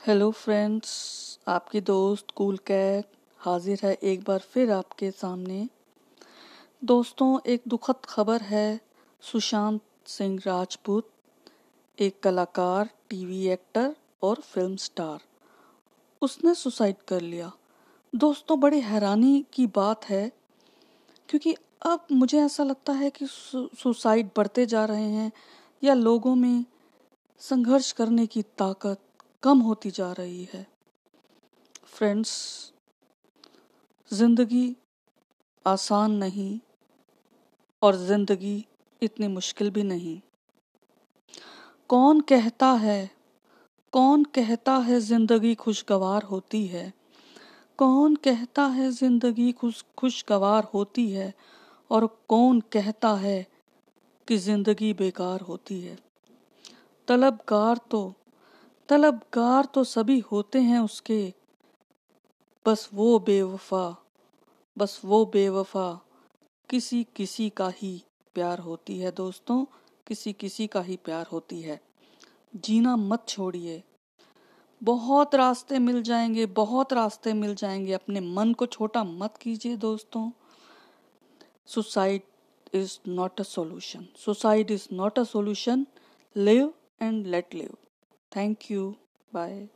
Hello friends आपकी दोस्त cool cat हाजिर है एक बार फिर आपके सामने। दोस्तों, एक दुखद खबर है सुशांत सिंह राजपूत, एक कलाकार टीवी एक्टर और फ़िल्म स्टार उसने सुसाइड कर लिया। दोस्तों, बड़ी हैरानी की बात है, क्योंकि अब मुझे ऐसा लगता है कि सुसाइड बढ़ते जा रहे हैं या लोगों में संघर्ष करने की ताकत कम होती जा रही है। फ्रेंड्स ज़िंदगी आसान नहीं और ज़िंदगी इतनी मुश्किल भी नहीं। कौन कहता है, कौन कहता है ज़िंदगी खुशगवार होती है? कौन कहता है ज़िंदगी खुश, खुशगवार होती है? और कौन कहता है कि ज़िंदगी बेकार होती है? तलबगार तो तलबगार तो सभी होते हैं उसके। बस वो बेवफा, बस वो बेवफा। किसी किसी का ही प्यार होती है दोस्तों किसी किसी का ही प्यार होती है। जीना मत छोड़िए। बहुत रास्ते मिल जाएँगे, बहुत रास्ते मिल जाएँगे। अपने मन को छोटा मत कीजिए दोस्तों। Suicide is not a solution suicide is not a solution live and let live Thank you. Bye.